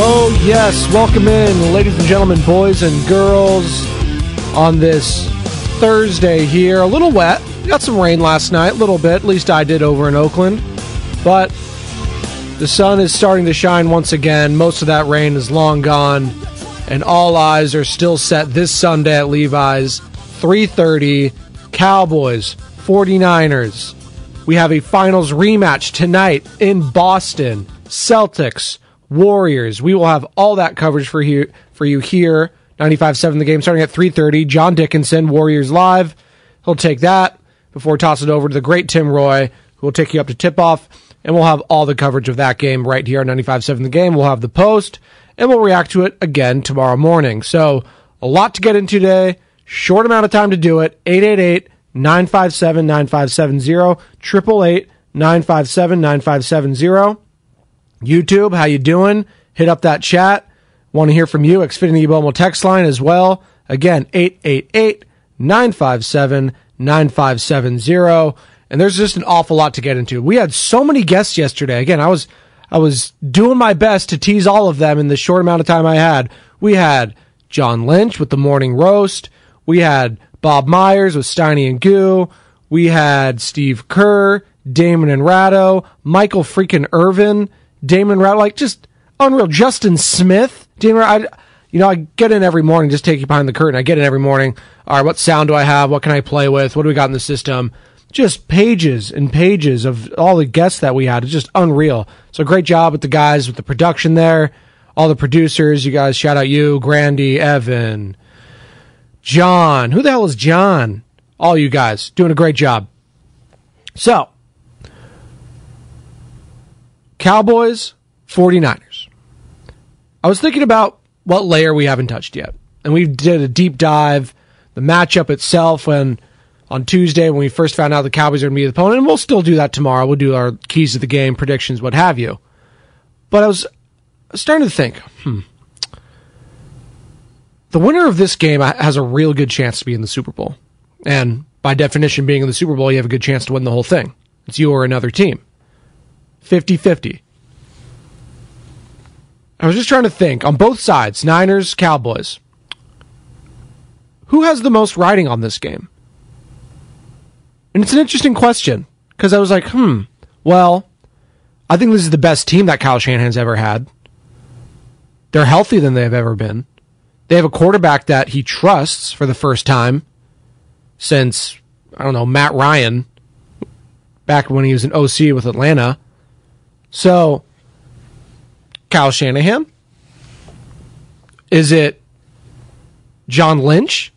Oh, yes. Welcome in, ladies and gentlemen, boys and girls, on this Thursday here. A little wet. Got some rain last night, a little bit. At least I did over in Oakland. But the sun is starting to shine once again. Most of that rain is long gone. And all eyes are still set this Sunday at Levi's. 3.30, Cowboys, 49ers. We have a finals rematch tonight in Boston. Celtics, Warriors. We will have all that coverage for you for you here. 95.7 the game starting at 3.30. John Dickinson, Warriors Live. He'll take that before toss it over to the great Tim Roye, who will take you up to tip-off. And we'll have all the coverage of that game right here on 95.7 the game. We'll have the post, and we'll react to it again tomorrow morning. So a lot to get into today. Short amount of time to do it. 888 957 9570. 888 957 9570. YouTube, how you doing? Hit up that chat. Want to hear from you. Xfinity Mobile text line as well. Again, 888-957-9570. And there's just an awful lot to get into. We had so many guests yesterday. Again, I was I was doing my best to tease all of them in the short amount of time I had. We had John Lynch with the morning roast. We had Bob Myers with Steiny and Goo. We had Steve Kerr, Damon and Ratto, Michael freaking Irvin, Damon Ratto, like just unreal. Justin Smith, Damon, I, you know, I get in every morning, just take you behind the curtain. I get in every morning. All right, what sound do I have? What can I play with? What do we got in the system? Just pages and pages of all the guests that we had. It's just unreal. So great job with the guys with the production there, all the producers. You guys, shout out you, Grandy, Evan, John. Who the hell is John? All you guys doing a great job. So, Cowboys, 49ers. I was thinking about what layer we haven't touched yet. And we did a deep dive, the matchup itself when on Tuesday when we first found out the Cowboys are going to be the opponent, and we'll still do that tomorrow. We'll do our keys to the game, predictions, what have you. But I was starting to think, hmm, the winner of this game has a real good chance to be in the Super Bowl. And by definition, being in the Super Bowl, you have a good chance to win the whole thing. It's you or another team. 50 50. I was just trying to think on both sides, Niners, Cowboys. Who has the most riding on this game? And it's an interesting question because I was like, hmm, well, I think this is the best team that Kyle Shanahan's ever had. They're healthier than they've ever been. They have a quarterback that he trusts for the first time since, I don't know, Matt Ryan back when he was an OC with Atlanta. So, Kyle Shanahan? Is it John Lynch?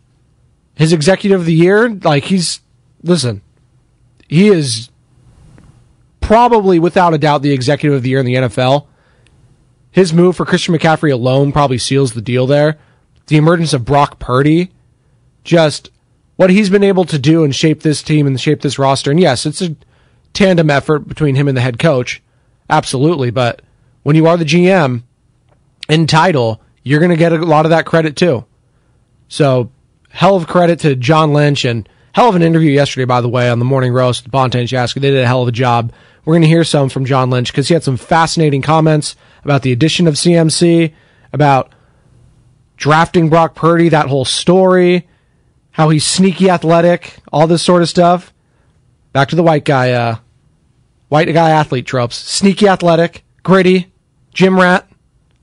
His executive of the year? Like, he's, listen, he is probably without a doubt the executive of the year in the NFL. His move for Christian McCaffrey alone probably seals the deal there. The emergence of Brock Purdy, just what he's been able to do and shape this team and shape this roster. And yes, it's a tandem effort between him and the head coach. Absolutely. But when you are the GM in title, you're going to get a lot of that credit too. So, hell of credit to John Lynch and hell of an interview yesterday, by the way, on the morning roast with Bonta and Shasky. They did a hell of a job. We're going to hear some from John Lynch because he had some fascinating comments about the addition of CMC, about drafting Brock Purdy, that whole story, how he's sneaky athletic, all this sort of stuff. Back to the white guy, uh, white guy athlete tropes. Sneaky athletic, gritty, gym rat.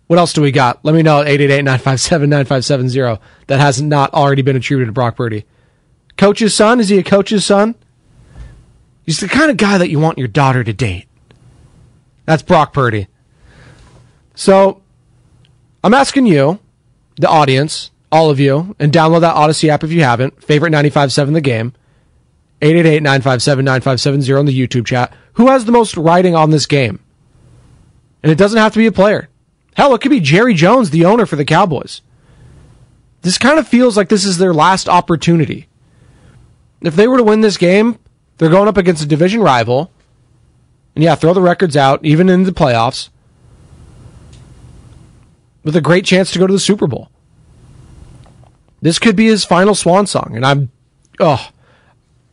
What else do we got? Let me know at 888-957-9570 that has not already been attributed to Brock Purdy. Coach's son? Is he a coach's son? He's the kind of guy that you want your daughter to date. That's Brock Purdy. So, I'm asking you, the audience, all of you, and download that Odyssey app if you haven't. Favorite 95.7 The Game. 888-957-9570 on the YouTube chat. Who has the most writing on this game? And it doesn't have to be a player. Hell, it could be Jerry Jones, the owner for the Cowboys. This kind of feels like this is their last opportunity. If they were to win this game, they're going up against a division rival. And yeah, throw the records out, even in the playoffs, with a great chance to go to the Super Bowl. This could be his final swan song. And I'm, oh,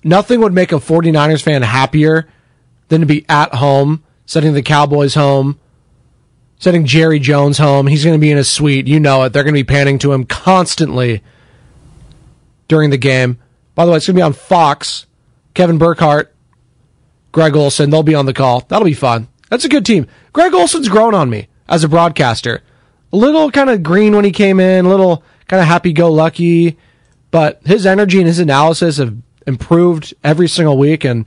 nothing would make a 49ers fan happier than to be at home, setting the Cowboys home, setting Jerry Jones home. He's going to be in a suite. You know it. They're going to be panning to him constantly during the game. By the way, it's going to be on Fox. Kevin Burkhardt, Greg Olsen, they'll be on the call. That'll be fun. That's a good team. Greg Olsen's grown on me as a broadcaster. A little kind of green when he came in, a little kind of happy go lucky, but his energy and his analysis have improved every single week, and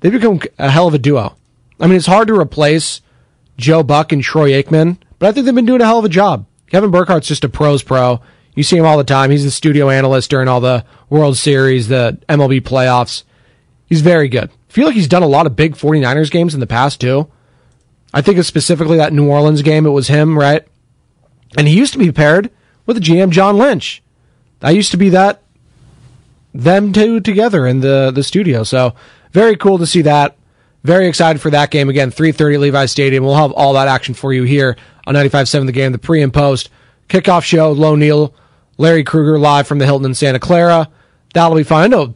they've become a hell of a duo. I mean, it's hard to replace Joe Buck and Troy Aikman, but I think they've been doing a hell of a job. Kevin Burkhardt's just a pros pro. You see him all the time. He's the studio analyst during all the World Series, the MLB playoffs. He's very good. I feel like he's done a lot of big 49ers games in the past, too. I think it's specifically that New Orleans game. It was him, right? And he used to be paired with the GM John Lynch. That used to be that them two together in the the studio. So very cool to see that. Very excited for that game again. 3:30 at Levi Stadium. We'll have all that action for you here on 95.7 The Game. The pre and post kickoff show. Low Neal, Larry Krueger live from the Hilton in Santa Clara. That'll be fun. I know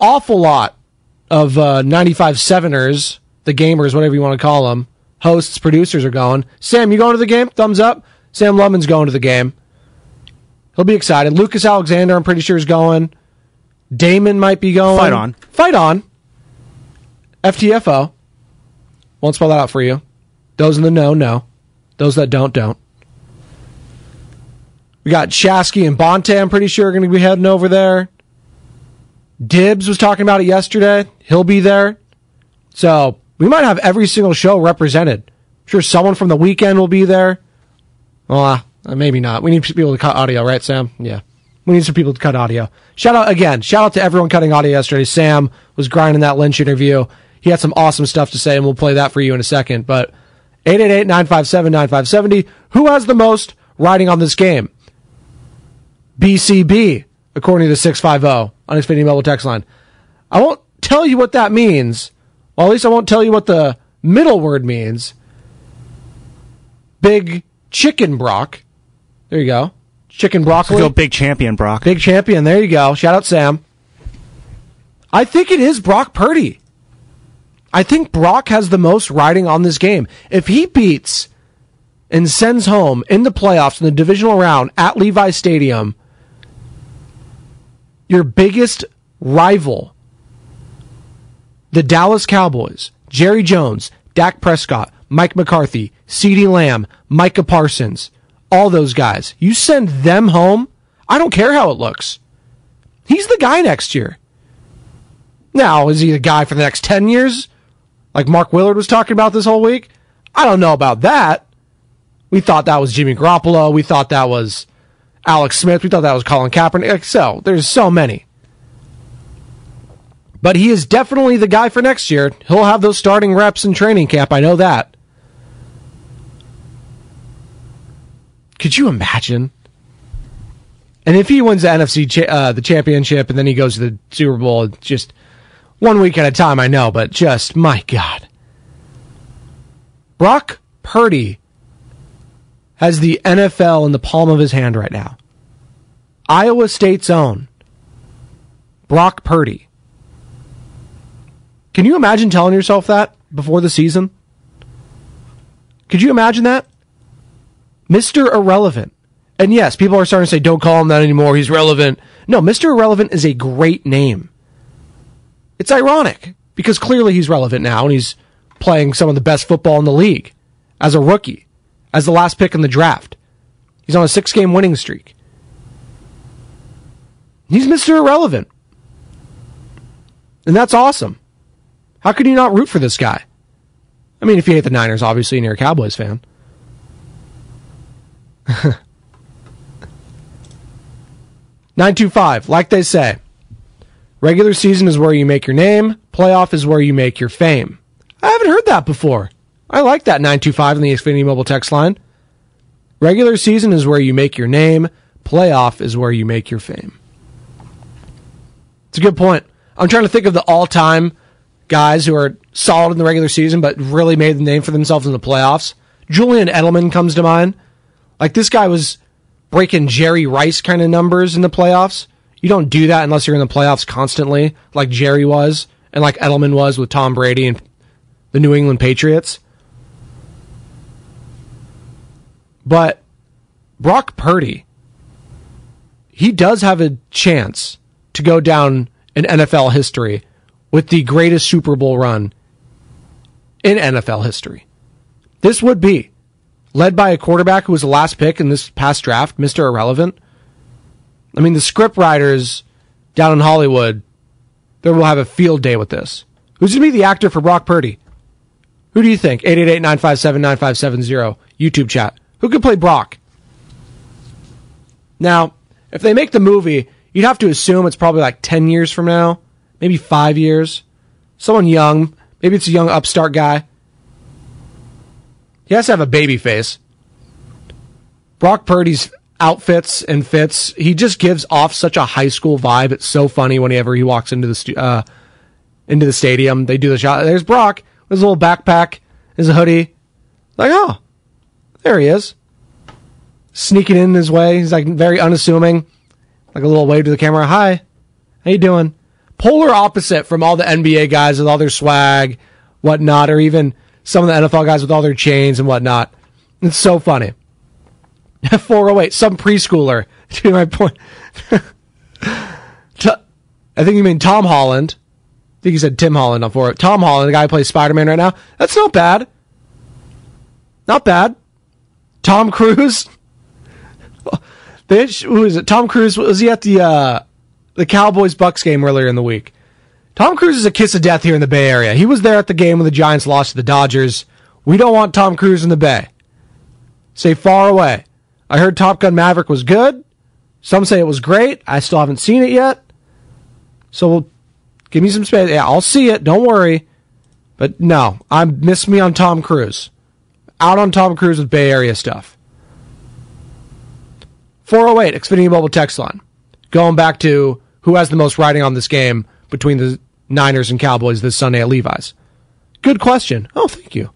awful lot of uh, 95 Seveners, the gamers, whatever you want to call them, hosts, producers are going. Sam, you going to the game? Thumbs up. Sam Lemon's going to the game. He'll be excited. Lucas Alexander, I'm pretty sure, is going. Damon might be going. Fight on. Fight on. FTFO. Won't spell that out for you. Those in the know, know. Those that don't, don't. We got Shasky and Bonta, I'm pretty sure, are going to be heading over there. Dibbs was talking about it yesterday. He'll be there. So we might have every single show represented. I'm sure someone from the weekend will be there. Well, uh, maybe not. We need people to cut audio, right, Sam? Yeah. We need some people to cut audio. Shout out again. Shout out to everyone cutting audio yesterday. Sam was grinding that Lynch interview. He had some awesome stuff to say, and we'll play that for you in a second. But 888 957 9570. Who has the most riding on this game? BCB, according to 650 on Xfinity Mobile text line. I won't tell you what that means. Well, at least I won't tell you what the middle word means. Big chicken Brock. There you go. Chicken broccoli. Go big champion, Brock. Big champion. There you go. Shout out Sam. I think it is Brock Purdy. I think Brock has the most riding on this game. If he beats and sends home in the playoffs in the divisional round at Levi Stadium your biggest rival, the Dallas Cowboys, Jerry Jones, Dak Prescott, Mike McCarthy, CeeDee Lamb, Micah Parsons, all those guys. You send them home, I don't care how it looks. He's the guy next year. Now, is he the guy for the next 10 years? Like Mark Willard was talking about this whole week? I don't know about that. We thought that was Jimmy Garoppolo. We thought that was Alex Smith. We thought that was Colin Kaepernick. So there's so many. But he is definitely the guy for next year. He'll have those starting reps in training camp. I know that. Could you imagine? And if he wins the NFC cha- uh, the championship and then he goes to the Super Bowl, just one week at a time, I know, but just my God. Brock Purdy has the NFL in the palm of his hand right now. Iowa State's own Brock Purdy. Can you imagine telling yourself that before the season? Could you imagine that? Mr. Irrelevant. And yes, people are starting to say, don't call him that anymore. He's relevant. No, Mr. Irrelevant is a great name. It's ironic because clearly he's relevant now and he's playing some of the best football in the league as a rookie, as the last pick in the draft. He's on a six game winning streak. He's Mr. Irrelevant. And that's awesome. How could you not root for this guy? I mean, if you hate the Niners, obviously, and you're a Cowboys fan. 925, like they say, regular season is where you make your name, playoff is where you make your fame. I haven't heard that before. I like that 925 in the Xfinity mobile text line. Regular season is where you make your name, playoff is where you make your fame. It's a good point. I'm trying to think of the all time guys who are solid in the regular season but really made the name for themselves in the playoffs. Julian Edelman comes to mind. Like this guy was breaking Jerry Rice kind of numbers in the playoffs. You don't do that unless you're in the playoffs constantly, like Jerry was and like Edelman was with Tom Brady and the New England Patriots. But Brock Purdy, he does have a chance to go down in NFL history with the greatest Super Bowl run in NFL history. This would be led by a quarterback who was the last pick in this past draft, Mr. Irrelevant. I mean, the script writers down in Hollywood, they will have a field day with this. Who's going to be the actor for Brock Purdy? Who do you think? 888-957-9570, YouTube chat. Who could play Brock? Now, if they make the movie, you'd have to assume it's probably like 10 years from now, maybe five years. Someone young. Maybe it's a young upstart guy. He has to have a baby face. Brock Purdy's outfits and fits, he just gives off such a high school vibe. It's so funny whenever he walks into the stu- uh, into the stadium. They do the shot. There's Brock with his little backpack, his hoodie. Like, oh, there he is. Sneaking in his way. He's like very unassuming. Like a little wave to the camera. Hi. How you doing? Polar opposite from all the NBA guys with all their swag, whatnot, or even some of the NFL guys with all their chains and whatnot. It's so funny. 408, some preschooler. To my point. I think you mean Tom Holland. I think you said Tim Holland on four. Tom Holland, the guy who plays Spider Man right now. That's not bad. Not bad. Tom Cruise. who is it? Tom Cruise was he at the uh, the Cowboys Bucks game earlier in the week? Tom Cruise is a kiss of death here in the Bay Area. He was there at the game when the Giants lost to the Dodgers. We don't want Tom Cruise in the Bay. Stay far away. I heard Top Gun Maverick was good. Some say it was great. I still haven't seen it yet. So we'll give me some space. Yeah, I'll see it. Don't worry. But no, I miss me on Tom Cruise. Out on Tom Cruise with Bay Area stuff. 408 Xfinity Mobile text line. Going back to who has the most riding on this game between the Niners and Cowboys this Sunday at Levi's. Good question. Oh, thank you.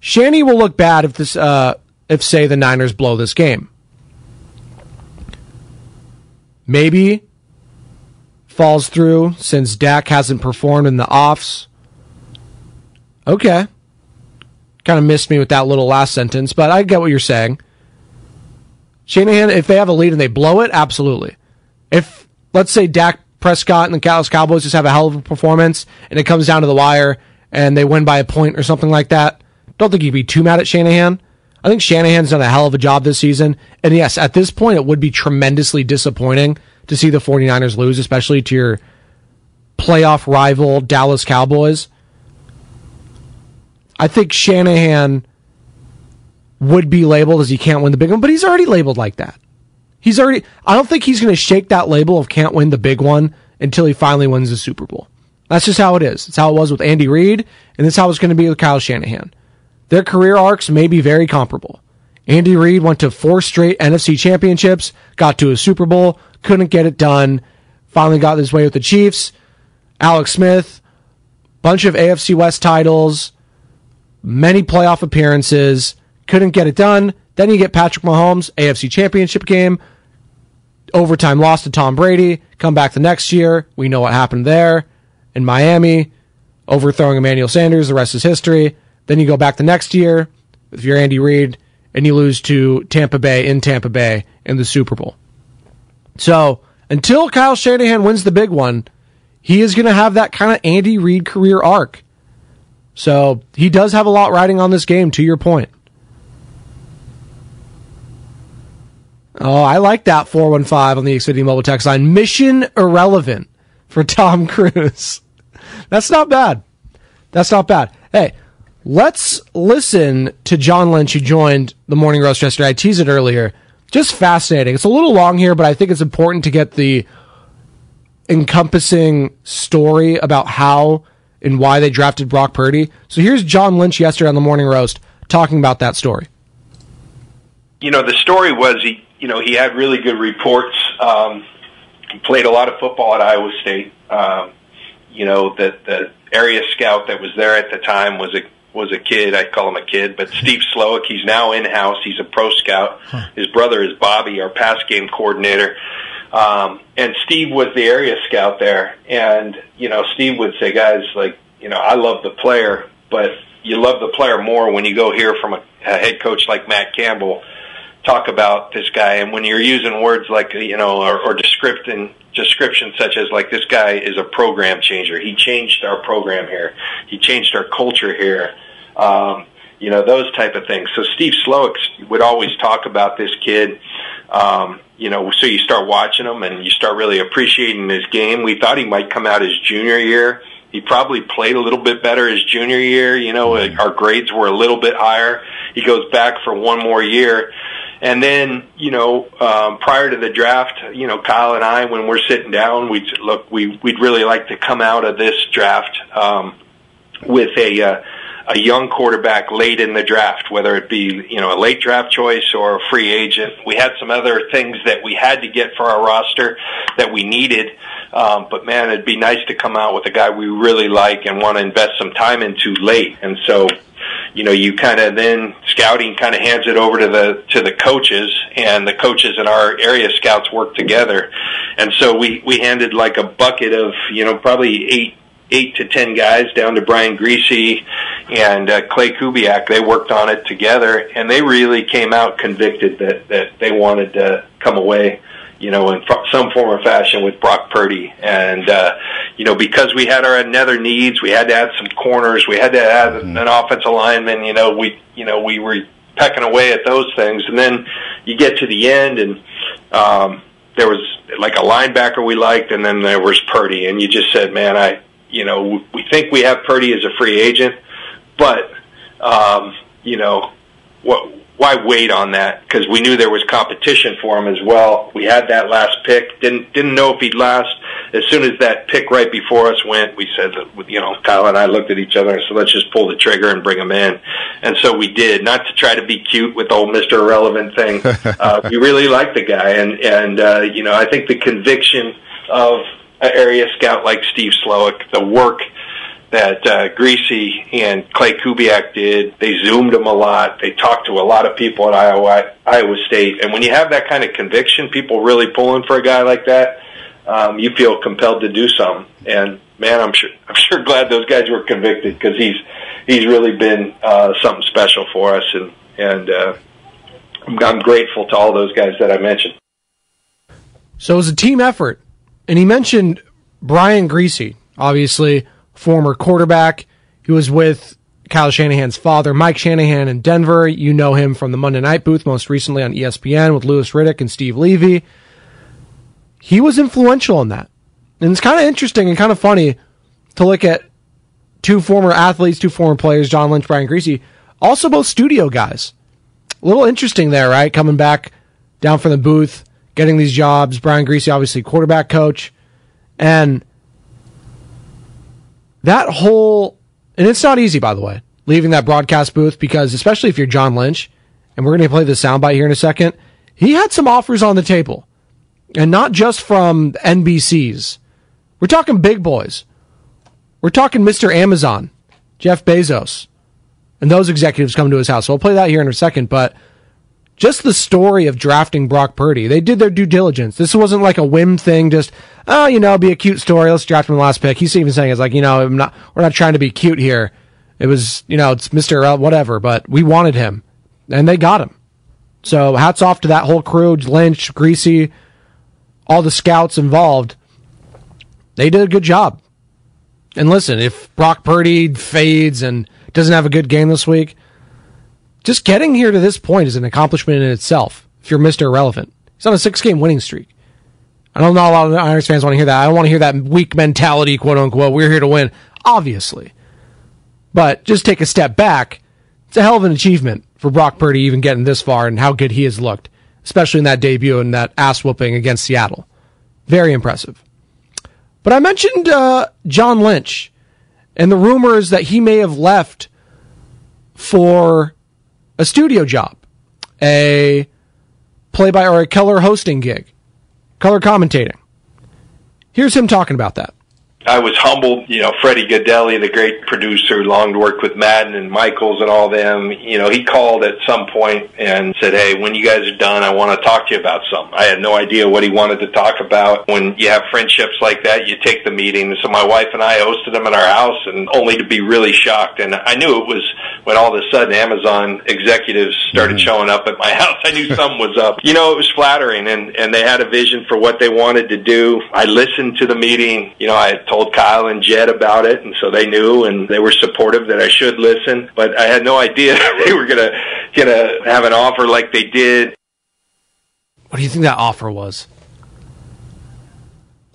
Shanny will look bad if this, uh, if say the Niners blow this game. Maybe falls through since Dak hasn't performed in the offs. Okay. Kind of missed me with that little last sentence, but I get what you're saying. Shanahan, if they have a lead and they blow it, absolutely. If let's say Dak Prescott and the Dallas Cowboys just have a hell of a performance and it comes down to the wire and they win by a point or something like that, don't think you'd be too mad at Shanahan. I think Shanahan's done a hell of a job this season. And yes, at this point, it would be tremendously disappointing to see the 49ers lose, especially to your playoff rival Dallas Cowboys. I think Shanahan would be labeled as he can't win the big one, but he's already labeled like that. He's already. I don't think he's going to shake that label of can't win the big one until he finally wins the Super Bowl. That's just how it is. It's how it was with Andy Reid, and is how it's going to be with Kyle Shanahan. Their career arcs may be very comparable. Andy Reid went to four straight NFC championships, got to a Super Bowl, couldn't get it done, finally got his way with the Chiefs. Alex Smith, bunch of AFC West titles, many playoff appearances, couldn't get it done. Then you get Patrick Mahomes, AFC Championship game, overtime loss to Tom Brady, come back the next year. We know what happened there in Miami, overthrowing Emmanuel Sanders. The rest is history. Then you go back the next year if you're Andy Reid and you lose to Tampa Bay in Tampa Bay in the Super Bowl. So until Kyle Shanahan wins the big one, he is going to have that kind of Andy Reid career arc. So he does have a lot riding on this game, to your point. Oh, I like that 415 on the Xfinity mobile text line. Mission irrelevant for Tom Cruise. That's not bad. That's not bad. Hey, let's listen to John Lynch, who joined the morning roast yesterday. I teased it earlier. Just fascinating. It's a little long here, but I think it's important to get the encompassing story about how and why they drafted Brock Purdy. So here's John Lynch yesterday on the morning roast talking about that story. You know, the story was he, you know, he had really good reports. Um, he played a lot of football at Iowa State. Um, you know, that the area scout that was there at the time was a was a kid. I call him a kid, but Steve Slowik. He's now in house. He's a pro scout. Huh. His brother is Bobby, our pass game coordinator. Um, and Steve was the area scout there. And, you know, Steve would say, guys, like, you know, I love the player, but you love the player more when you go hear from a, a head coach like Matt Campbell talk about this guy. And when you're using words like, you know, or, or description, description such as like, this guy is a program changer. He changed our program here. He changed our culture here. Um, you know, those type of things. So Steve Slowik would always talk about this kid. Um, you know, so you start watching him and you start really appreciating his game. We thought he might come out his junior year. He probably played a little bit better his junior year. You know, mm-hmm. our grades were a little bit higher. He goes back for one more year. And then, you know, um, prior to the draft, you know, Kyle and I, when we're sitting down, we'd look, we we'd really like to come out of this draft um, with a uh, a young quarterback late in the draft, whether it be you know a late draft choice or a free agent. We had some other things that we had to get for our roster that we needed. Um, but man, it'd be nice to come out with a guy we really like and want to invest some time into late. And so, you know, you kind of then scouting kind of hands it over to the to the coaches, and the coaches and our area scouts work together. And so we we handed like a bucket of you know probably eight eight to ten guys down to Brian Griese and uh, Klay Kubiak. They worked on it together, and they really came out convicted that that they wanted to come away, you know, in some form or fashion with Brock Purdy. And uh, you know, because we had our other needs, we had to add some corners, we had to add mm-hmm. an offensive lineman. You know, we you know we were pecking away at those things, and then you get to the end and. Um, there was like a linebacker we liked, and then there was Purdy, and you just said, "Man, I you know, we think we have Purdy as a free agent, but um, you know, what? Why wait on that? Because we knew there was competition for him as well. We had that last pick. Didn't didn't know if he'd last. As soon as that pick right before us went, we said that you know Kyle and I looked at each other and said, let's just pull the trigger and bring him in. And so we did. Not to try to be cute with the old Mister Irrelevant thing. uh, we really liked the guy, and and uh, you know I think the conviction of an area scout like Steve Slowik, the work that uh, Griese and Klay Kubiak did. They zoomed him a lot. They talked to a lot of people at Iowa, Iowa State. And when you have that kind of conviction, people really pulling for a guy like that, um, you feel compelled to do something. And man, I'm sure I'm sure glad those guys were convicted because he's he's really been uh, something special for us. And and uh, I'm, I'm grateful to all those guys that I mentioned. So it was a team effort and he mentioned Brian Griese, obviously former quarterback. He was with Kyle Shanahan's father, Mike Shanahan, in Denver. You know him from the Monday Night Booth, most recently on ESPN with Louis Riddick and Steve Levy. He was influential in that. And it's kind of interesting and kind of funny to look at two former athletes, two former players, John Lynch, Brian Griese, also both studio guys. A little interesting there, right? Coming back down from the booth getting these jobs. Brian Griese, obviously quarterback coach, and that whole and it's not easy, by the way, leaving that broadcast booth because especially if you're John Lynch, and we're going to play the soundbite here in a second. He had some offers on the table, and not just from NBC's. We're talking big boys. We're talking Mr. Amazon, Jeff Bezos, And those executives come to his house. So I'll play that here in a second, but just the story of drafting Brock Purdy. They did their due diligence. This wasn't like a whim thing, just, oh, you know, be a cute story. Let's draft him the last pick. He's even saying it's like, you know, I'm not, we're not trying to be cute here. It was, you know, it's Mr. whatever, but we wanted him and they got him. So hats off to that whole crew, Lynch, Griese, all the scouts involved. They did a good job. And listen, if Brock Purdy fades and doesn't have a good game this week, just getting here to this point is an accomplishment in itself. If you're Mr. Irrelevant, he's on a six game winning streak. I don't know a lot of Irish fans want to hear that. I don't want to hear that weak mentality, quote unquote. We're here to win, obviously. But just take a step back. It's a hell of an achievement for Brock Purdy even getting this far and how good he has looked, especially in that debut and that ass whooping against Seattle. Very impressive. But I mentioned uh, John Lynch and the rumors that he may have left for a studio job, a play by or a color hosting gig, color commentating. Here's him talking about that. I was humbled. You know, Freddie Gaudelli, the great producer, long worked with Madden and Michaels and all them. You know, he called at some point and said, "Hey, when you guys are done, I want to talk to you about something." I had no idea what he wanted to talk about. When you have friendships like that, you take the meeting. So my wife and I hosted him in our house, and only to be really shocked. And I knew it was when all of a sudden Amazon executives started mm-hmm. showing up at my house. I knew something was up. You know, it was flattering, and and they had a vision for what they wanted to do. I listened to the meeting. You know, I told Kyle and Jed about it, and so they knew and they were supportive that I should listen. But I had no idea they were gonna gonna have an offer like they did. What do you think that offer was?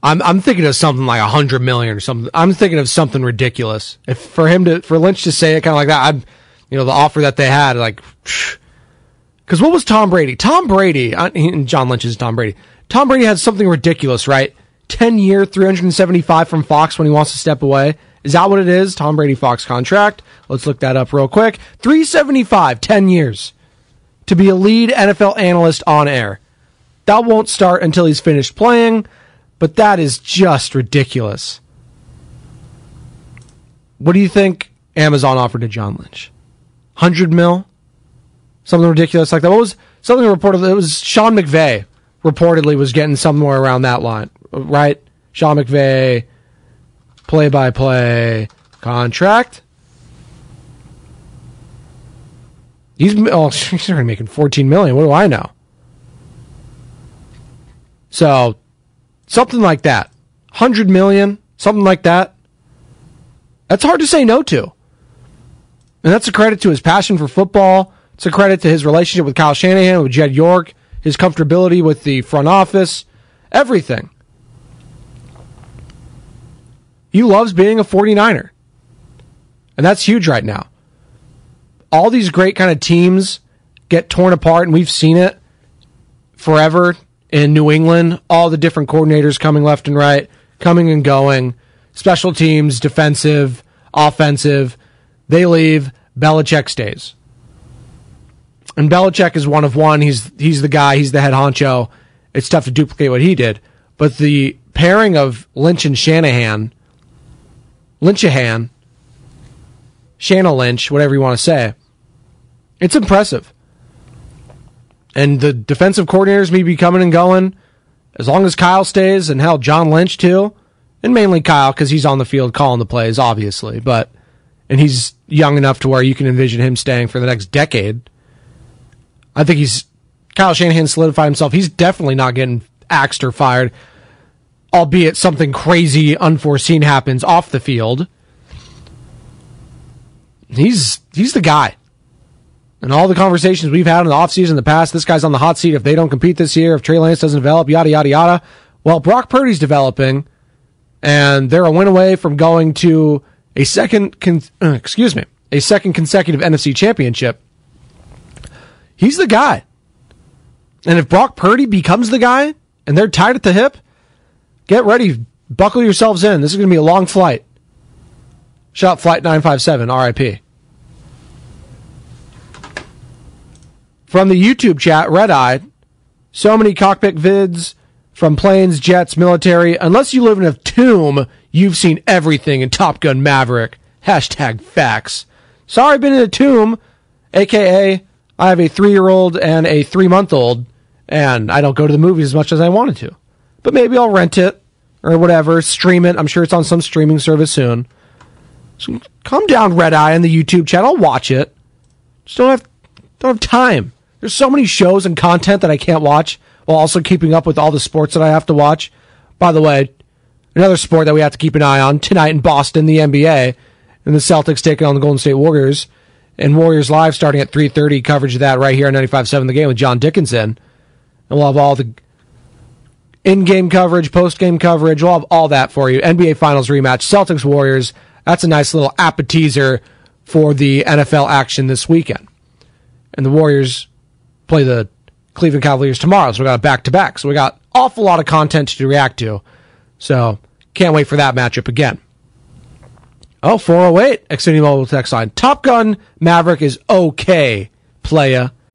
I'm I'm thinking of something like a hundred million or something. I'm thinking of something ridiculous. If for him to for Lynch to say it kind of like that, I'm, you know, the offer that they had, like, because what was Tom Brady? Tom Brady, John Lynch is Tom Brady. Tom Brady had something ridiculous, right? 10 year, 375 from Fox when he wants to step away. Is that what it is? Tom Brady Fox contract. Let's look that up real quick. 375, 10 years to be a lead NFL analyst on air. That won't start until he's finished playing, but that is just ridiculous. What do you think Amazon offered to John Lynch? 100 mil? Something ridiculous like that. What was something reported? It was Sean McVay reportedly was getting somewhere around that line right? Sean McVay, play by play contract. He's oh, he's already making fourteen million. What do I know? So something like that, hundred million, something like that. That's hard to say no to, and that's a credit to his passion for football. It's a credit to his relationship with Kyle Shanahan, with Jed York, his comfortability with the front office, everything. He loves being a 49er. And that's huge right now. All these great kind of teams get torn apart, and we've seen it forever in New England. All the different coordinators coming left and right, coming and going, special teams, defensive, offensive. They leave. Belichick stays. And Belichick is one of one. He's he's the guy. He's the head honcho. It's tough to duplicate what he did. But the pairing of Lynch and Shanahan Lynchahan, Shanna Lynch, whatever you want to say. It's impressive. And the defensive coordinators may be coming and going as long as Kyle stays, and hell, John Lynch too, and mainly Kyle because he's on the field calling the plays, obviously. But and he's young enough to where you can envision him staying for the next decade. I think he's Kyle Shanahan solidified himself. He's definitely not getting axed or fired albeit something crazy unforeseen happens off the field. He's he's the guy. And all the conversations we've had in the offseason in the past, this guy's on the hot seat if they don't compete this year, if Trey Lance doesn't develop, yada yada yada. Well, Brock Purdy's developing, and they're a win away from going to a second con- uh, excuse me, a second consecutive NFC championship. He's the guy. And if Brock Purdy becomes the guy and they're tied at the hip, get ready. Buckle yourselves in. This is going to be a long flight. Shot Flight 957, RIP. From the YouTube chat, Red Eye, so many cockpit vids from planes, jets, military. Unless you live in a tomb, you've seen everything in Top Gun Maverick. Hashtag facts. Sorry, been in a tomb, aka I have a three year old and a three month old, and I don't go to the movies as much as I wanted to. But maybe I'll rent it or whatever, stream it. I'm sure it's on some streaming service soon. So calm down, Red Eye, on the YouTube channel. Watch it. Just don't have don't have time. There's so many shows and content that I can't watch while also keeping up with all the sports that I have to watch. By the way, another sport that we have to keep an eye on tonight in Boston, the NBA, and the Celtics taking on the Golden State Warriors. And Warriors Live starting at 3.30, coverage of that right here on 95.7 The Game with John Dickinson. And we'll have all the in-game coverage, post-game coverage. We'll have all that for you. NBA Finals rematch, Celtics Warriors. That's a nice little appetizer for the NFL action this weekend. And the Warriors play the Cleveland Cavaliers tomorrow, so we got a back-to-back. So we got awful lot of content to react to. So can't wait for that matchup again. Oh, 408, Xfinity Mobile text line. Top Gun Maverick is okay, playa.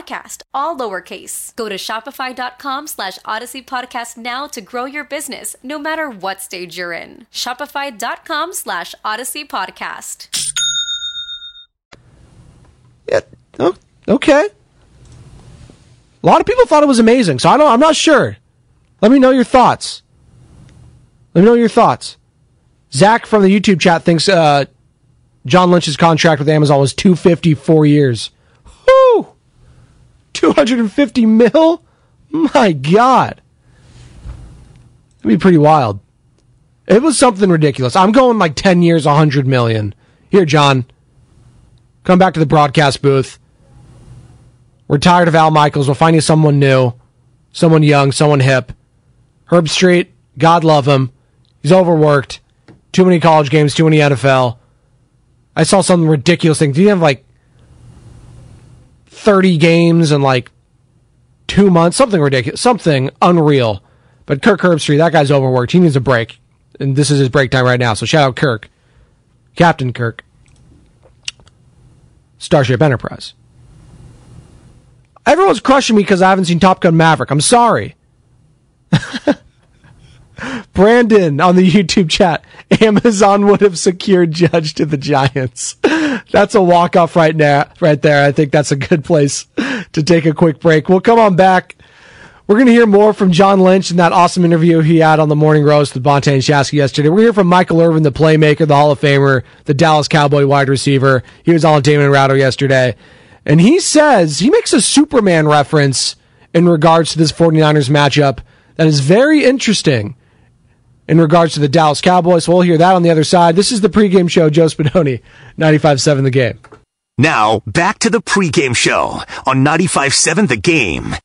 podcast, all lowercase. Go to shopify.com slash odyssey podcast now to grow your business, no matter what stage you're in. Shopify.com slash odyssey podcast. Yeah, oh, okay. A lot of people thought it was amazing, so I don't. I'm not sure. Let me know your thoughts. Let me know your thoughts. Zach from the YouTube chat thinks uh, John Lynch's contract with Amazon was 250 four years. Whoo! 250 mil? My God. That'd be pretty wild. It was something ridiculous. I'm going like 10 years, 100 million. Here, John. Come back to the broadcast booth. We're tired of Al Michaels. We'll find you someone new, someone young, someone hip. Herbstreit, God love him. He's overworked. Too many college games, too many NFL. I saw some ridiculous thing. Did he have like 30 games in like two months? Something ridiculous. Something unreal. But Kirk Herbstreit, that guy's overworked. He needs a break. And this is his break time right now. So shout out Kirk. Captain Kirk. Starship Enterprise. Everyone's crushing me because I haven't seen Top Gun Maverick. I'm sorry. Brandon on the YouTube chat. Amazon would have secured Judge to the Giants. That's a walk off right now, right there. I think that's a good place to take a quick break. We'll come on back. We're going to hear more from John Lynch in that awesome interview he had on the Morning Roast with Bonta and Shasky yesterday. We're hear from Michael Irvin, the playmaker, the Hall of Famer, the Dallas Cowboy wide receiver. He was on Damon Ratto yesterday. And he says, he makes a Superman reference in regards to this 49ers matchup that is very interesting in regards to the Dallas Cowboys. So we'll hear that on the other side. This is the pregame show. Joe Spadoni, 95.7 The Game. Now, back to the pregame show on 95.7 The Game.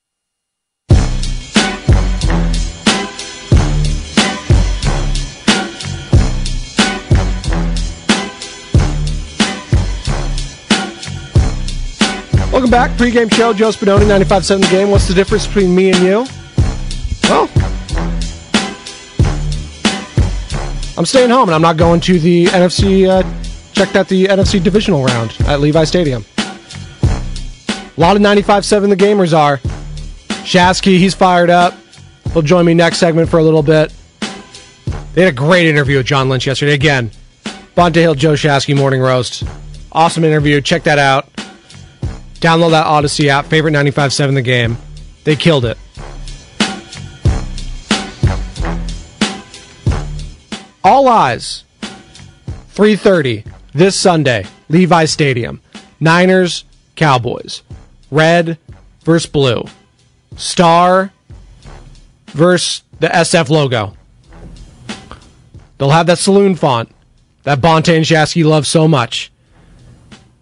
Welcome back. Pre-game show. Joe Spadoni, 95.7 The Game. What's the difference between me and you? Well, I'm staying home and I'm not going to the NFC. Uh, checked out the NFC divisional round at Levi Stadium. A lot of 95.7 The Gamers are. Shasky, he's fired up. He'll join me next segment for a little bit. They had a great interview with John Lynch yesterday. Again, Bonta Hill, Joe Shasky, Morning Roast. Awesome interview. Check that out. Download that Audacy app, favorite 95.7 The Game. They killed it. All eyes. 3:30 this Sunday, Levi Stadium. Niners, Cowboys. Red versus blue. Star versus the SF logo. They'll have that saloon font that Bonta and Shasky love so much.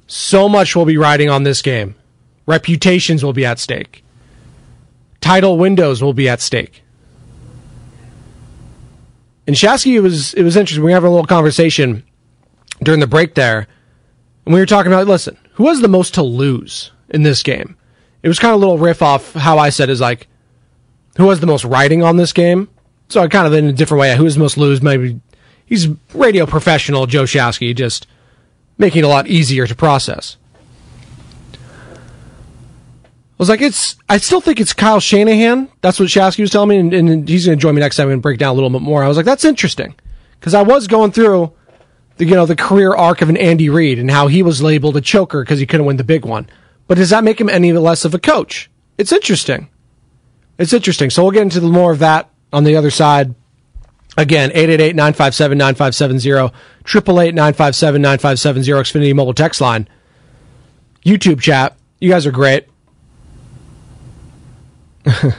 So much will be riding on this game. Reputations will be at stake. Title windows will be at stake. And Shasky, it was it was interesting. We were having a little conversation during the break there, and we were talking about listen, who has the most to lose in this game? It was kind of a little riff off how I said is like, who has the most writing on this game? So I kind of in a different way, who has the most lose? Maybe he's radio professional Joe Shasky, just making it a lot easier to process. I was like, it's. I still think it's Kyle Shanahan. That's what Shasky was telling me, and, and he's going to join me next time and break down a little bit more. I was like, that's interesting because I was going through the you know the career arc of an Andy Reid and how he was labeled a choker because he couldn't win the big one. But does that make him any less of a coach? It's interesting. It's interesting. So we'll get into the more of that on the other side. Again, 888-957-9570, 888-957-9570, Xfinity mobile text line. YouTube chat. You guys are great.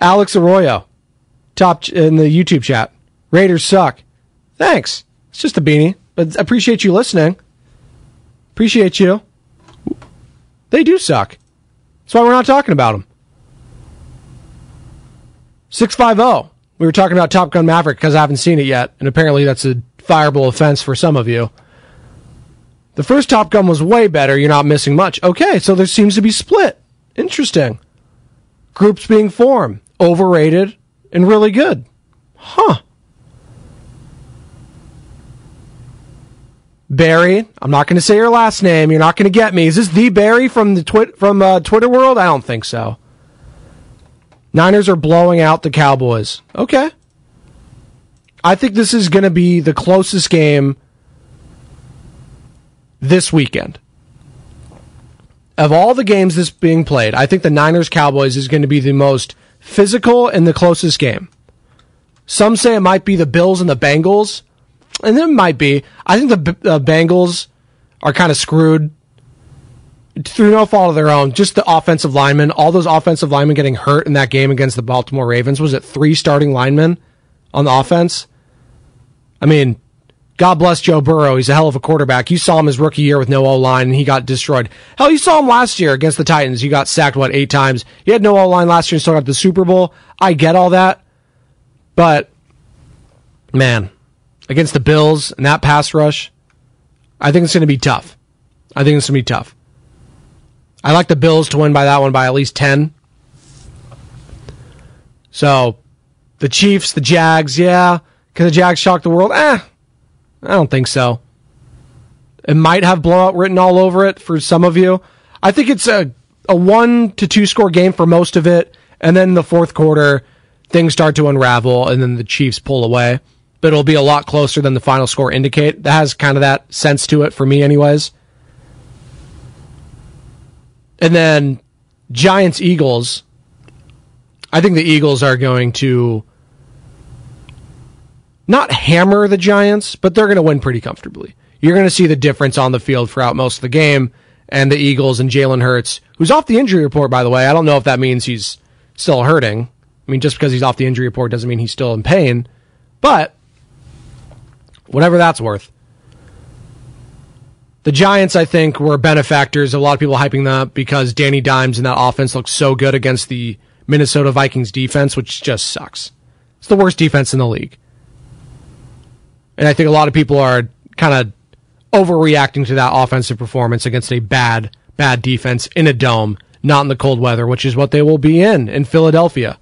Alex Arroyo, top in the YouTube chat. Raiders suck. Thanks. It's just a beanie, but appreciate you listening. Appreciate you. They do suck. That's why we're not talking about them. 650. We were talking about Top Gun Maverick because I haven't seen it yet, and apparently that's a fireable offense for some of you. The first Top Gun was way better. You're not missing much. Okay, so there seems to be split. Interesting. Groups being formed. Overrated and really good. Huh. Barry, I'm not going to say your last name. You're not going to get me. Is this the Barry from the twit from uh, Twitter world? I don't think so. Niners are blowing out the Cowboys. Okay. I think this is going to be the closest game this weekend. Of all the games that's being played, I think the Niners Cowboys is going to be the most physical and the closest game. Some say it might be the Bills and the Bengals, and it might be. I think the, the Bengals are kind of screwed through no fault of their own. Just the offensive linemen, all those offensive linemen getting hurt in that game against the Baltimore Ravens. Was it three starting linemen on the offense? I mean, God bless Joe Burrow. He's a hell of a quarterback. You saw him his rookie year with no O line, and he got destroyed. Hell, you saw him last year against the Titans. He got sacked what eight times. He had no O line last year and still got the Super Bowl. I get all that, but man, against the Bills and that pass rush, I think it's going to be tough. I think it's going to be tough. I like the Bills to win by that one by at least ten. So, the Chiefs, the Jags, yeah. Can the Jags shock the world? Eh, I don't think so. It might have blowout written all over it for some of you. I think it's a, a one to two score game for most of it. And then the fourth quarter, things start to unravel and then the Chiefs pull away. But it'll be a lot closer than the final score indicate. That has kind of that sense to it for me anyways. And then Giants Eagles. I think the Eagles are going to not hammer the Giants, but they're going to win pretty comfortably. You're going to see the difference on the field throughout most of the game. And the Eagles and Jalen Hurts, who's off the injury report, by the way. I don't know if that means he's still hurting. I mean, just because he's off the injury report doesn't mean he's still in pain. But whatever that's worth. The Giants, I think, were benefactors. A lot of people hyping them up because Danny Dimes and that offense looked so good against the Minnesota Vikings defense, which just sucks. It's the worst defense in the league. And I think a lot of people are kind of overreacting to that offensive performance against a bad, bad defense in a dome, not in the cold weather, which is what they will be in in Philadelphia.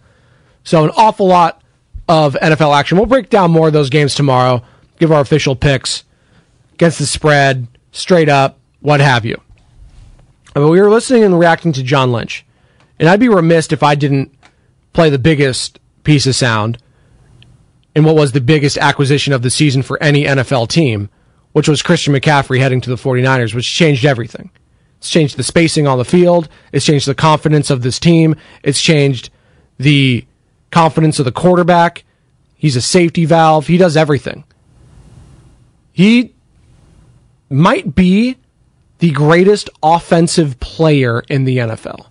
So, an awful lot of NFL action. We'll break down more of those games tomorrow, give our official picks against the spread, straight up, what have you. But we were listening and reacting to John Lynch. And I'd be remiss if I didn't play the biggest piece of sound in what was the biggest acquisition of the season for any NFL team, which was Christian McCaffrey heading to the 49ers, which changed everything. It's changed the spacing on the field. It's changed the confidence of this team. It's changed the confidence of the quarterback. He's a safety valve. He does everything. He might be the greatest offensive player in the NFL.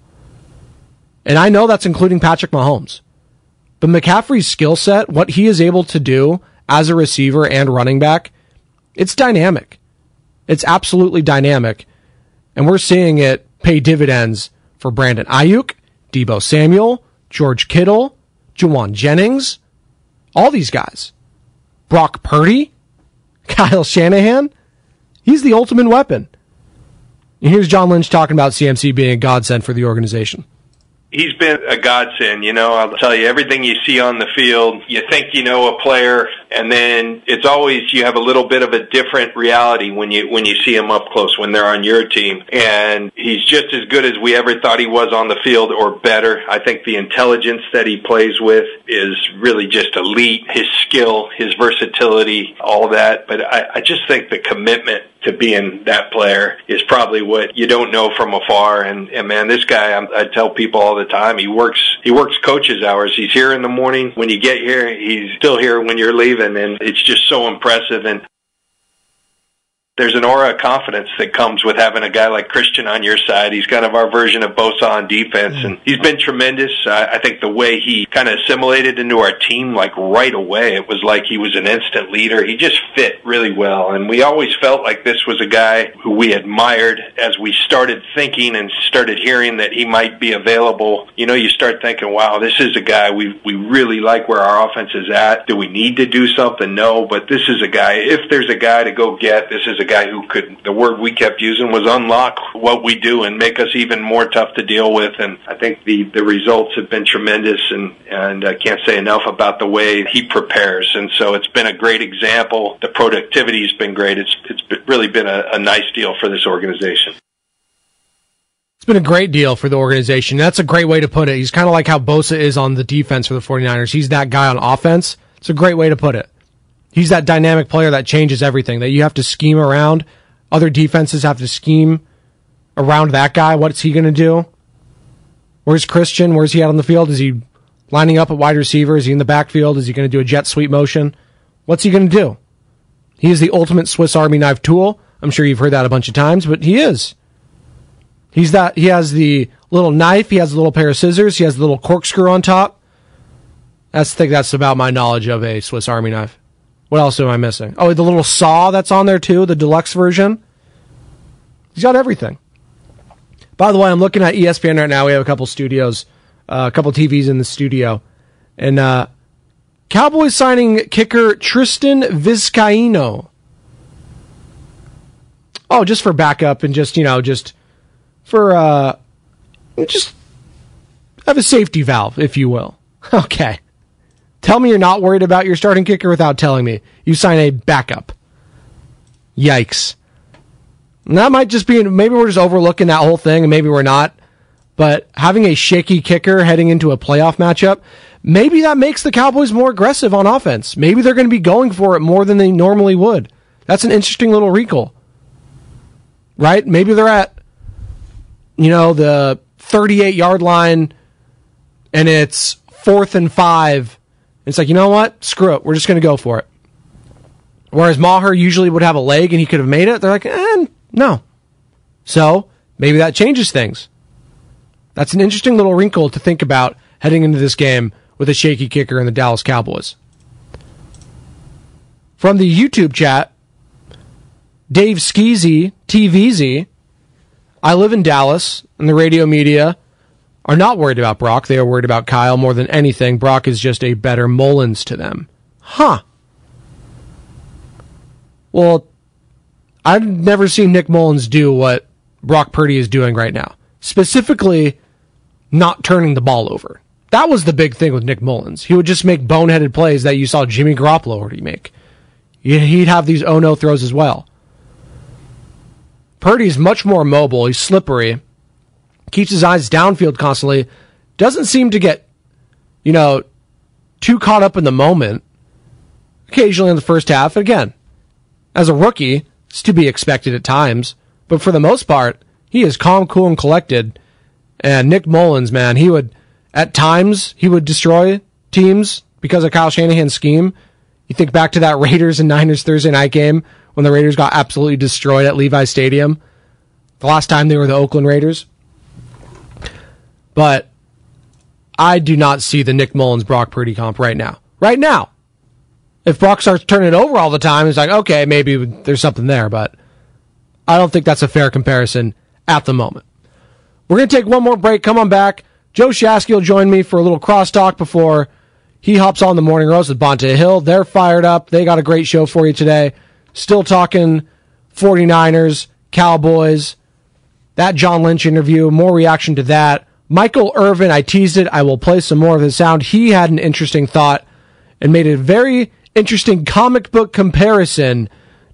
And I know that's including Patrick Mahomes. But McCaffrey's skill set, what he is able to do as a receiver and running back, it's dynamic. It's absolutely dynamic. And we're seeing it pay dividends for Brandon Aiyuk, Deebo Samuel, George Kittle, Jauan Jennings, all these guys. Brock Purdy, Kyle Shanahan. He's the ultimate weapon. And here's John Lynch talking about CMC being a godsend for the organization he's been a godsend. You know, I'll tell you everything you see on the field. You think you know a player, and then it's always you have a little bit of a different reality when you when you see him up close when they're on your team. And he's just as good as we ever thought he was on the field, or better. I think the intelligence that he plays with is really just elite. His skill, his versatility, all that. But I, I just think the commitment to being that player is probably what you don't know from afar. And, and man, this guy, I'm, I tell people all the time, he works, he works coaches hours. He's here in the morning. When you get here, he's still here when you're leaving. And it's just so impressive. And there's an aura of confidence that comes with having a guy like Christian on your side. He's kind of our version of Bosa on defense, mm. and he's been tremendous. I, I think the way he kind of assimilated into our team, like right away, it was like he was an instant leader. He just fit really well, and we always felt like this was a guy who we admired as we started thinking and started hearing that he might be available. You know, you start thinking, wow, this is a guy we we really like where our offense is at. Do we need to do something? No, but this is a guy. If there's a guy to go get, this is a guy who could, the word we kept using was unlock what we do and make us even more tough to deal with. And I think the, the results have been tremendous and, and I can't say enough about the way he prepares. And so it's been a great example. The productivity's been great. It's, it's really been a, a nice deal for this organization. It's been a great deal for the organization. That's a great way to put it. He's kind of like how Bosa is on the defense for the 49ers. He's that guy on offense. It's a great way to put it. He's that dynamic player that changes everything, that you have to scheme around. Other defenses have to scheme around that guy. What's he going to do? Where's Christian? Where's he out on the field? Is he lining up at wide receiver? Is he in the backfield? Is he going to do a jet sweep motion? What's he going to do? He is the ultimate Swiss Army knife tool. I'm sure you've heard that a bunch of times, but he is. He's that. He has the little knife. He has a little pair of scissors. He has the little corkscrew on top. That's I think that's about my knowledge of a Swiss Army knife. What else am I missing? Oh, the little saw that's on there too, the deluxe version. He's got everything. By the way, I'm looking at ESPN right now. We have a couple studios, uh, a couple TVs in the studio, and uh, Cowboys signing kicker Tristan Vizcaino. Oh, just for backup and just you know just for uh, just have a safety valve, if you will. Okay. Tell me you're not worried about your starting kicker without telling me. You sign a backup. Yikes. And that might just be, maybe we're just overlooking that whole thing and maybe we're not. But having a shaky kicker heading into a playoff matchup, maybe that makes the Cowboys more aggressive on offense. Maybe they're going to be going for it more than they normally would. That's an interesting little recall. Right? Maybe they're at you know, the 38 yard line and it's fourth and five. It's like, you know what? Screw it. We're just going to go for it. Whereas Maher usually would have a leg and he could have made it. They're like, eh, no. So maybe that changes things. That's an interesting little wrinkle to think about heading into this game with a shaky kicker in the Dallas Cowboys. From the YouTube chat, Dave Skeezy, TVZ, I live in Dallas, and the radio media are not worried about Brock. They are worried about Kyle more than anything. Brock is just a better Mullens to them. Huh. Well, I've never seen Nick Mullens do what Brock Purdy is doing right now. Specifically, not turning the ball over. That was the big thing with Nick Mullens. He would just make boneheaded plays that you saw Jimmy Garoppolo already make. He'd have these oh no throws as well. Purdy's much more mobile. He's slippery. Keeps his eyes downfield constantly. Doesn't seem to get, you know, too caught up in the moment. Occasionally in the first half. Again, as a rookie, it's to be expected at times. But for the most part, he is calm, cool, and collected. And Nick Mullens, man, he would, at times, he would destroy teams because of Kyle Shanahan's scheme. You think back to that Raiders and Niners Thursday night game when the Raiders got absolutely destroyed at Levi Stadium. The last time they were the Oakland Raiders. But I do not see the Nick Mullens Brock Purdy comp right now. Right now. If Brock starts turning it over all the time, it's like, okay, maybe there's something there, but I don't think that's a fair comparison at the moment. We're going to take one more break. Come on back. Joe Shasky will join me for a little crosstalk before he hops on the morning roast with Bonta Hill. They're fired up. They got a great show for you today. Still talking 49ers, Cowboys, that John Lynch interview, more reaction to that. Michael Irvin, I teased it. I will play some more of his sound. He had an interesting thought and made a very interesting comic book comparison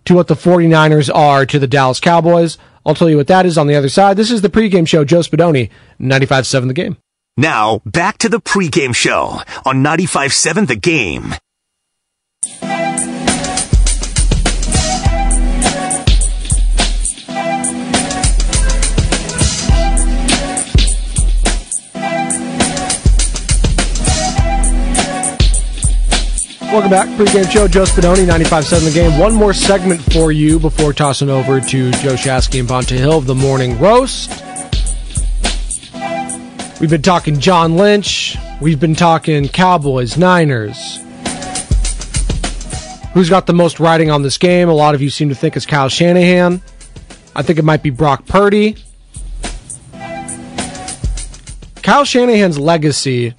to what the 49ers are to the Dallas Cowboys. I'll tell you what that is on the other side. This is the pregame show, Joe Spadoni, 95.7 The Game. Now, back to the pregame show on 95.7 The Game. Welcome back. Pre-game show, Joe Spadoni, 95.7 The Game. One more segment for you before tossing over to Joe Shasky and Bonta Hill of the Morning Roast. We've been talking John Lynch. We've been talking Cowboys, Niners. Who's got the most riding on this game? A lot of you seem to think it's Kyle Shanahan. I think it might be Brock Purdy. Kyle Shanahan's legacy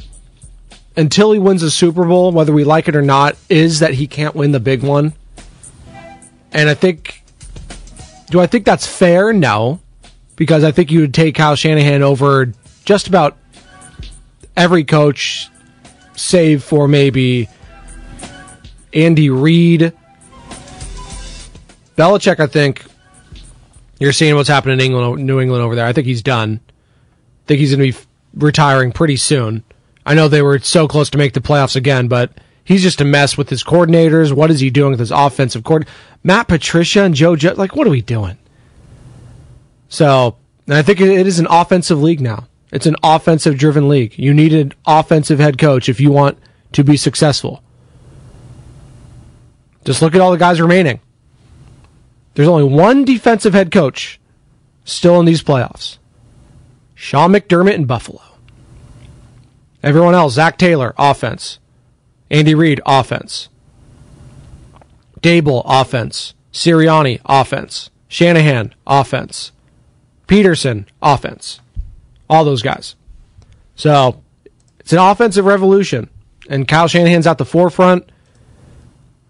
until he wins a Super Bowl, whether we like it or not, is that he can't win the big one. And I think, do I think that's fair? No, because I think you would take Kyle Shanahan over just about every coach, save for maybe Andy Reid. Belichick, I think you're seeing what's happening in England, New England over there. I think he's done. I think he's going to be retiring pretty soon. I know they were so close to make the playoffs again, but he's just a mess with his coordinators. What is he doing with his offensive court? Matt Patricia and Joe Judge, like, what are we doing? So, I think it is an offensive league now. It's an offensive driven league. You need an offensive head coach if you want to be successful. Just look at all the guys remaining. There's only one defensive head coach still in these playoffs Sean McDermott in Buffalo. Everyone else, Zac Taylor, offense. Andy Reid, offense. Daboll, offense. Sirianni, offense. Shanahan, offense. Pederson, offense. All those guys. So it's an offensive revolution. And Kyle Shanahan's at the forefront.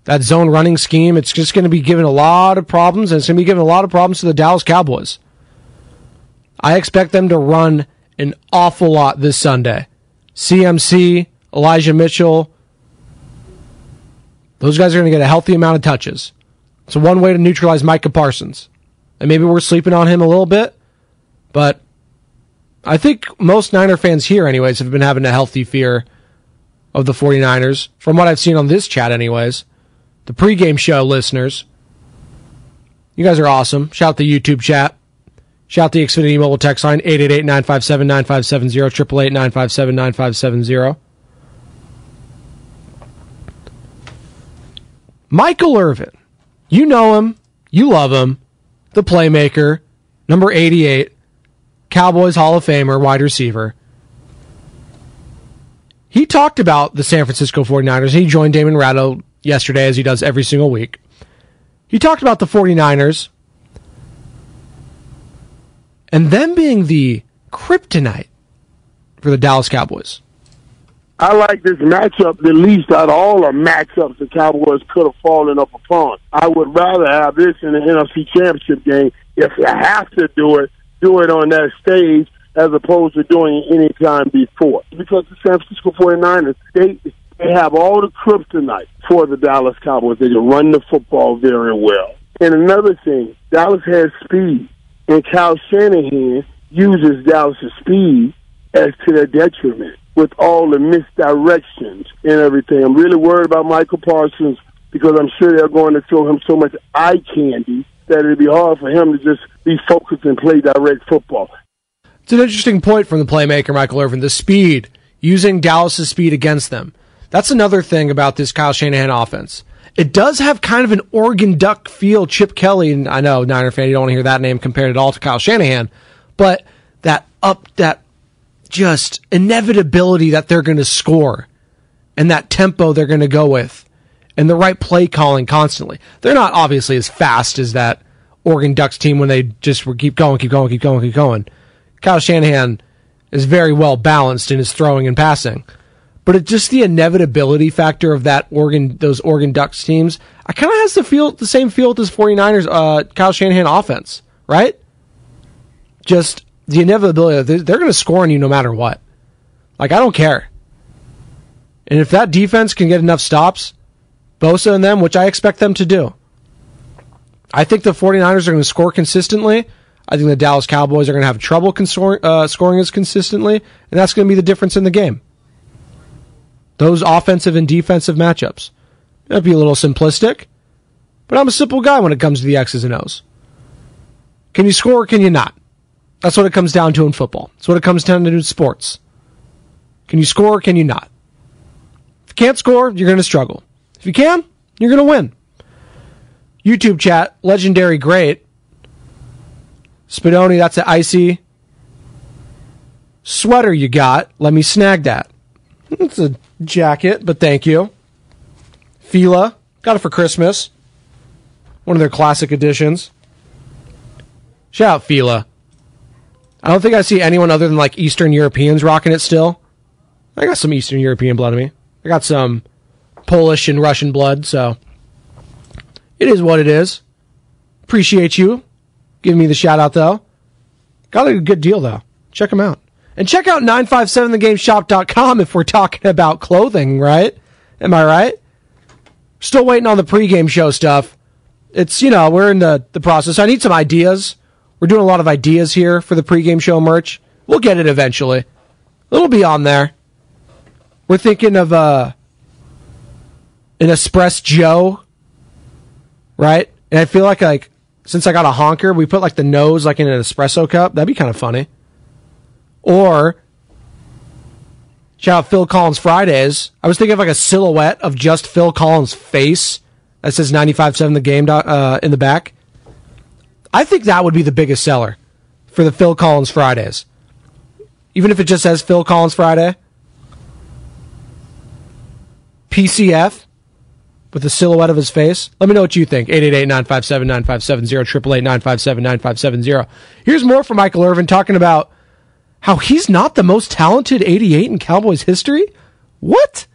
That zone running scheme, it's just going to be giving a lot of problems, and it's going to be giving a lot of problems to the Dallas Cowboys. I expect them to run an awful lot this Sunday. CMC, Elijah Mitchell. Those guys are going to get a healthy amount of touches. So one way to neutralize Micah Parsons. And maybe we're sleeping on him a little bit, but I think most Niner fans here, anyways, have been having a healthy fear of the 49ers, from what I've seen on this chat, anyways. The pregame show listeners. You guys are awesome. Shout out the YouTube chat. Shout the Xfinity mobile text line 888-957-9570, 888-957-9570. Michael Irvin. You know him. You love him. The playmaker. Number 88. Cowboys Hall of Famer, wide receiver. He talked about the San Francisco 49ers. He joined Damon Ratto yesterday, as he does every single week. He talked about the 49ers and them being the kryptonite for the Dallas Cowboys. I like this matchup the least out of all the matchups the Cowboys could have fallen up upon. I would rather have this in the NFC Championship game. If you have to do it, do it on that stage as opposed to doing it any time before. Because the San Francisco 49ers, they, they have all the kryptonite for the Dallas Cowboys. They can run the football very well. And another thing, Dallas has speed, and Kyle Shanahan uses Dallas' speed as to their detriment with all the misdirections and everything. I'm really worried about Michael Parsons because I'm sure they're going to throw him so much eye candy that it'd be hard for him to just be focused and play direct football. It's an interesting point from the playmaker, Michael Irvin. The speed, using Dallas' speed against them. That's another thing about this Kyle Shanahan offense. It does have kind of an Oregon Duck feel. Chip Kelly, and I know Niner fan, you don't want to hear that name compared at all to Kyle Shanahan, but that up, that just inevitability that they're going to score and that tempo they're going to go with and the right play calling constantly. They're not obviously as fast as that Oregon Ducks team when they just were keep going, keep going, keep going, keep going. Kyle Shanahan is very well balanced in his throwing and passing. But it's just the inevitability factor of that Oregon, those Oregon Ducks teams. I kind of has the feel, the same feel with this 49ers, uh, Kyle Shanahan offense, right? Just the inevitability they're, they're going to score on you no matter what. Like, I don't care. And if that defense can get enough stops, Bosa and them, which I expect them to do, I think the 49ers are going to score consistently. I think the Dallas Cowboys are going to have trouble consor- uh, scoring as consistently, and that's going to be the difference in the game. Those offensive and defensive matchups. That'd be a little simplistic, but I'm a simple guy when it comes to the X's and O's. Can you score or can you not? That's what it comes down to in football. That's what it comes down to in sports. Can you score or can you not? If you can't score, you're going to struggle. If you can, you're going to win. YouTube chat, legendary great. Spadoni, that's an icy sweater you got. Let me snag that. It's a jacket, but thank you. Fila, got it for Christmas. One of their classic editions. Shout out Fila. I don't think I see anyone other than like Eastern Europeans rocking it still. I got some Eastern European blood in me. I got some Polish and Russian blood, so it is what it is. Appreciate you giving me the shout out though. Got a good deal though. Check them out. And check out 957thegameshop.com if we're talking about clothing, right? Am I right? Still waiting on the pregame show stuff. It's, you know, we're in the, the process. I need some ideas. We're doing a lot of ideas here for the pregame show merch. We'll get it eventually. It'll be on there. We're thinking of uh, an Espresso Joe, right? And I feel like like since I got a honker, we put like the nose like in an espresso cup. That'd be kind of funny. Or shout out Phil Collins Fridays. I was thinking of like a silhouette of just Phil Collins' face that says 95.7 the game uh, in the back. I think that would be the biggest seller for the Phil Collins Fridays. Even if it just says Phil Collins Friday. PCF with the silhouette of his face. Let me know what you think. 888-957-9570, 888-957-9570. Here's more from Michael Irvin talking about how he's not the most talented 88 in Cowboys history. What?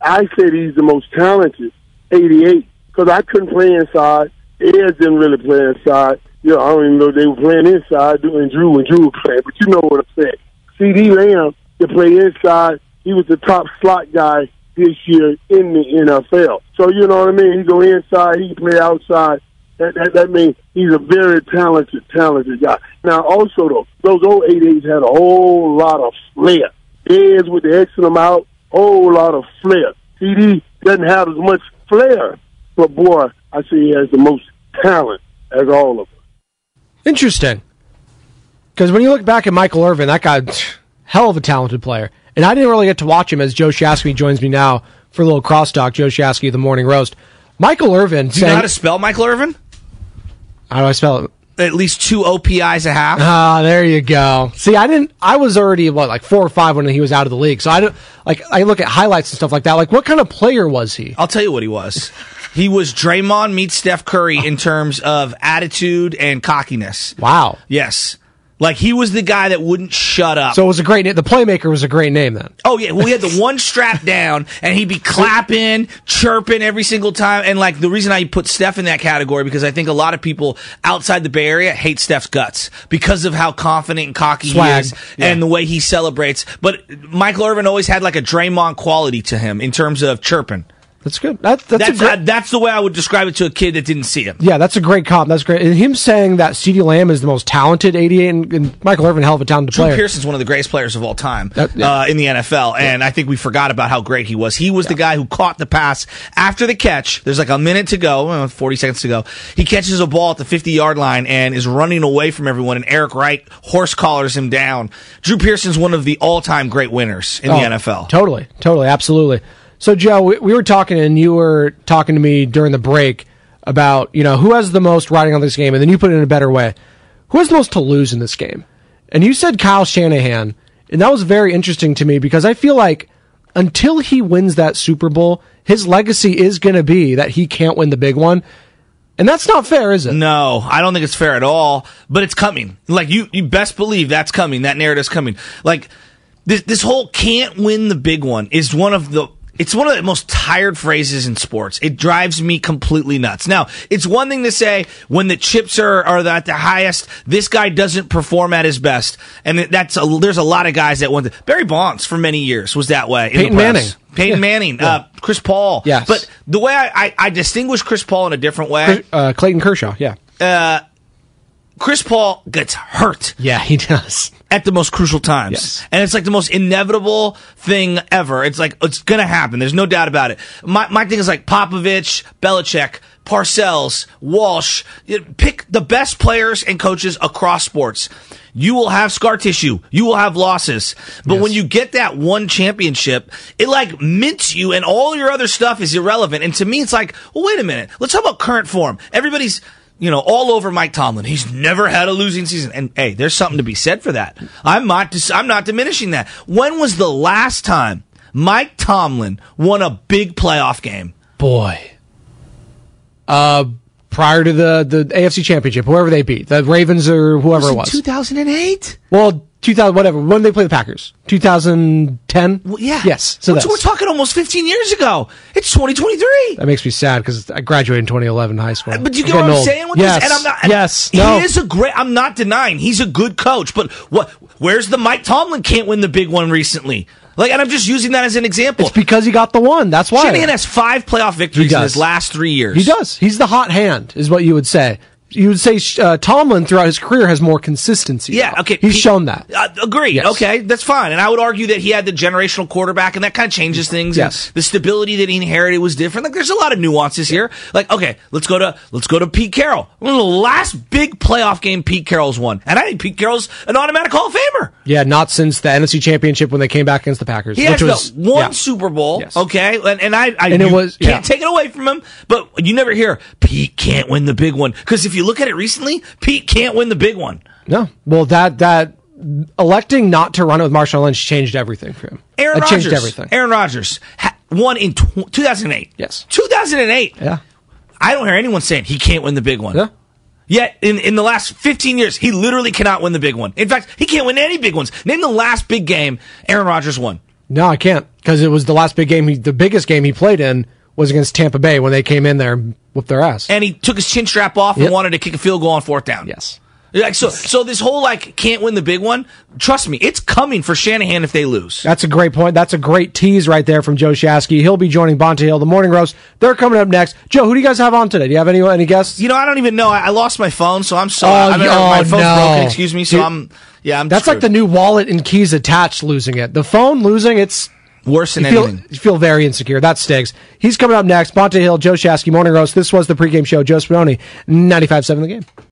I said he's the most talented 88 because I couldn't play inside. Ayers didn't really play inside. You know, I don't even know they were playing inside doing Drew and Drew was playing, but you know what I'm saying. CeeDee Lamb to play inside. He was the top slot guy this year in the NFL. So you know what I mean. He go inside, he play outside. That, that that means he's a very talented, talented guy. Now also though, those old eight eights had a whole lot of flair. Heads with the X them out, whole lot of flair. CeeDee doesn't have as much flair, but boy, I say he has the most talent as all of them. Interesting. Because when you look back at Michael Irvin, that guy, hell of a talented player. And I didn't really get to watch him as Joe Shasky joins me now for a little crosstalk. Joe Shasky, the morning roast. Michael Irvin. Do you know how to spell Michael Irvin? How do I spell it? At least two OPIs a half. Ah, there you go. See, I didn't. I was already what like four or five when he was out of the league. So I don't like. I look at highlights and stuff like that. Like, what kind of player was he? I'll tell you what he was. He was Draymond meets Steph Curry in terms of attitude and cockiness. Wow. Yes. Like he was the guy that wouldn't shut up. So it was a great name. The playmaker was a great name then. Oh yeah, we had the one strap down, and he'd be clapping, chirping every single time. And like the reason I put Steph in that category because I think a lot of people outside the Bay Area hate Steph's guts because of how confident and cocky Swag, he is yeah. and the way he celebrates. But Michael Irvin always had like a Draymond quality to him in terms of chirping. That's good. That, that's, That's a great, that's the way I would describe it to a kid that didn't see him. yeah, that's a great comp. That's great. And him saying that CeeDee Lamb is the most talented 88 and, and Michael Irvin, hell of a talented Drew player. Drew Pearson's one of the greatest players of all time That- yeah. uh, in the NFL, and I think we forgot about how great he was. He was the guy who caught the pass after the catch. There's like a minute to go, uh, 40 seconds to go. He catches a ball at the 50 yard line and is running away from everyone, and Eric Wright horse collars him down. Drew Pearson's one of the all time great winners in Oh, the NFL. Totally, totally, absolutely. So, Joe, we, we were talking, and you were talking to me during the break about you know who has the most riding on this game, and then you put it in a better way. Who has the most to lose in this game? And you said Kyle Shanahan, and that was very interesting to me because I feel like until he wins that Super Bowl, his legacy is going to be that he can't win the big one, and that's not fair, is it? No, I don't think it's fair at all. But it's coming. Like you, you best believe that's coming. That narrative's coming. Like this, this whole can't win the big one is one of the. It's one of the most tired phrases in sports. It drives me completely nuts. Now, it's one thing to say when the chips are, are at the highest, this guy doesn't perform at his best. And that's a, there's a lot of guys that want to. Barry Bonds for many years was that way. in Peyton. Manning. Peyton Yeah. Manning. Yeah. Uh, Chris Paul. Yes. But the way I, I, I distinguish Chris Paul in a different way. Uh, Clayton Kershaw, yeah, Uh, Chris Paul gets hurt yeah, he does. at the most crucial times. Yes. And it's like the most inevitable thing ever. It's like, it's gonna happen. There's no doubt about it. My, my thing is like Popovich, Belichick, Parcells, Walsh. Pick the best players and coaches across sports. You will have scar tissue. You will have losses. But Yes. when you get that one championship, it like mints you and all your other stuff is irrelevant. And to me, it's like, well, wait a minute. Let's talk about current form. Everybody's, you know, all over Mike Tomlin. He's never had a losing season. And hey, there's something to be said for that. I'm not, dis- I'm not diminishing that. When was the last time Mike Tomlin won a big playoff game? Boy. Uh, prior to the, the AFC Championship, whoever they beat, the Ravens or whoever it was. 2008? Well, 2000, whatever. When they play the Packers? 2010? Well, yeah. Yes. So we're, we're talking almost 15 years ago. It's 2023. that makes me sad because I graduated in 2011 high school. But you I'm get what I'm old. saying with yes. this? And I'm not. and yes. He is a great. I'm not denying he's a good coach. But what? Where's the Mike Tomlin can't win the big one recently? Like, and I'm just using that as an example. It's because he got the one. That's why. Shanahan has five playoff victories in his last three years. He does. He's the hot hand, is what you would say. You would say uh, Tomlin throughout his career has more consistency. Yeah, though. okay. He's Pete- shown that. Uh, agreed. Yes. Okay, that's fine. And I would argue that he had the generational quarterback, and that kind of changes things. and Yes. the stability that he inherited was different. Like, there's a lot of nuances here. Like, okay, let's go to let's go to Pete Carroll. One of the last big playoff game Pete Carroll's won, and I think Pete Carroll's an automatic Hall of Famer. Yeah, not since the NFC Championship when they came back against the Packers. He which has was the one yeah. Super Bowl, Yes. okay, and, and I, I And it was- can't yeah. take it away from him, but you never hear Pete can't win the big one because if you look at it recently, Pete can't win the big one. No. Well, that that electing not to run it with Marshawn Lynch changed everything for him. Aaron it Rodgers, changed everything. Aaron Rodgers ha- won in tw 2008. Yes. 2008. Yeah. I don't hear anyone saying he can't win the big one. Yeah. Yet in, in the last 15 years, he literally cannot win the big one. In fact, he can't win any big ones. Name the last big game Aaron Rodgers won. No, I can't because it was the last big game. He, the biggest game he played in was against Tampa Bay when they came in there and whooped their ass. And he took his chin strap off Yep. and wanted to kick a field goal on fourth down. yes. Like so, so this whole like can't win the big one. Trust me, it's coming for Shanahan if they lose. That's a great point. That's a great tease right there from Joe Shasky. He'll be joining Bonta Hill, the morning roast. They're coming up next. Joe, who do you guys have on today? Do you have any any guests? You know, I don't even know. I, I lost my phone, so I'm sorry. Oh, I mean, oh, my phone's no. broken. Excuse me. So Dude, I'm. Yeah, I'm. That's like the new wallet and keys attached losing it. The phone losing it's worse than you feel, anything. you feel very insecure. That stinks. He's coming up next. Bonta Hill, Joe Shasky, morning roast. This was the pregame show. Joe Spadoni, 95.7 the game.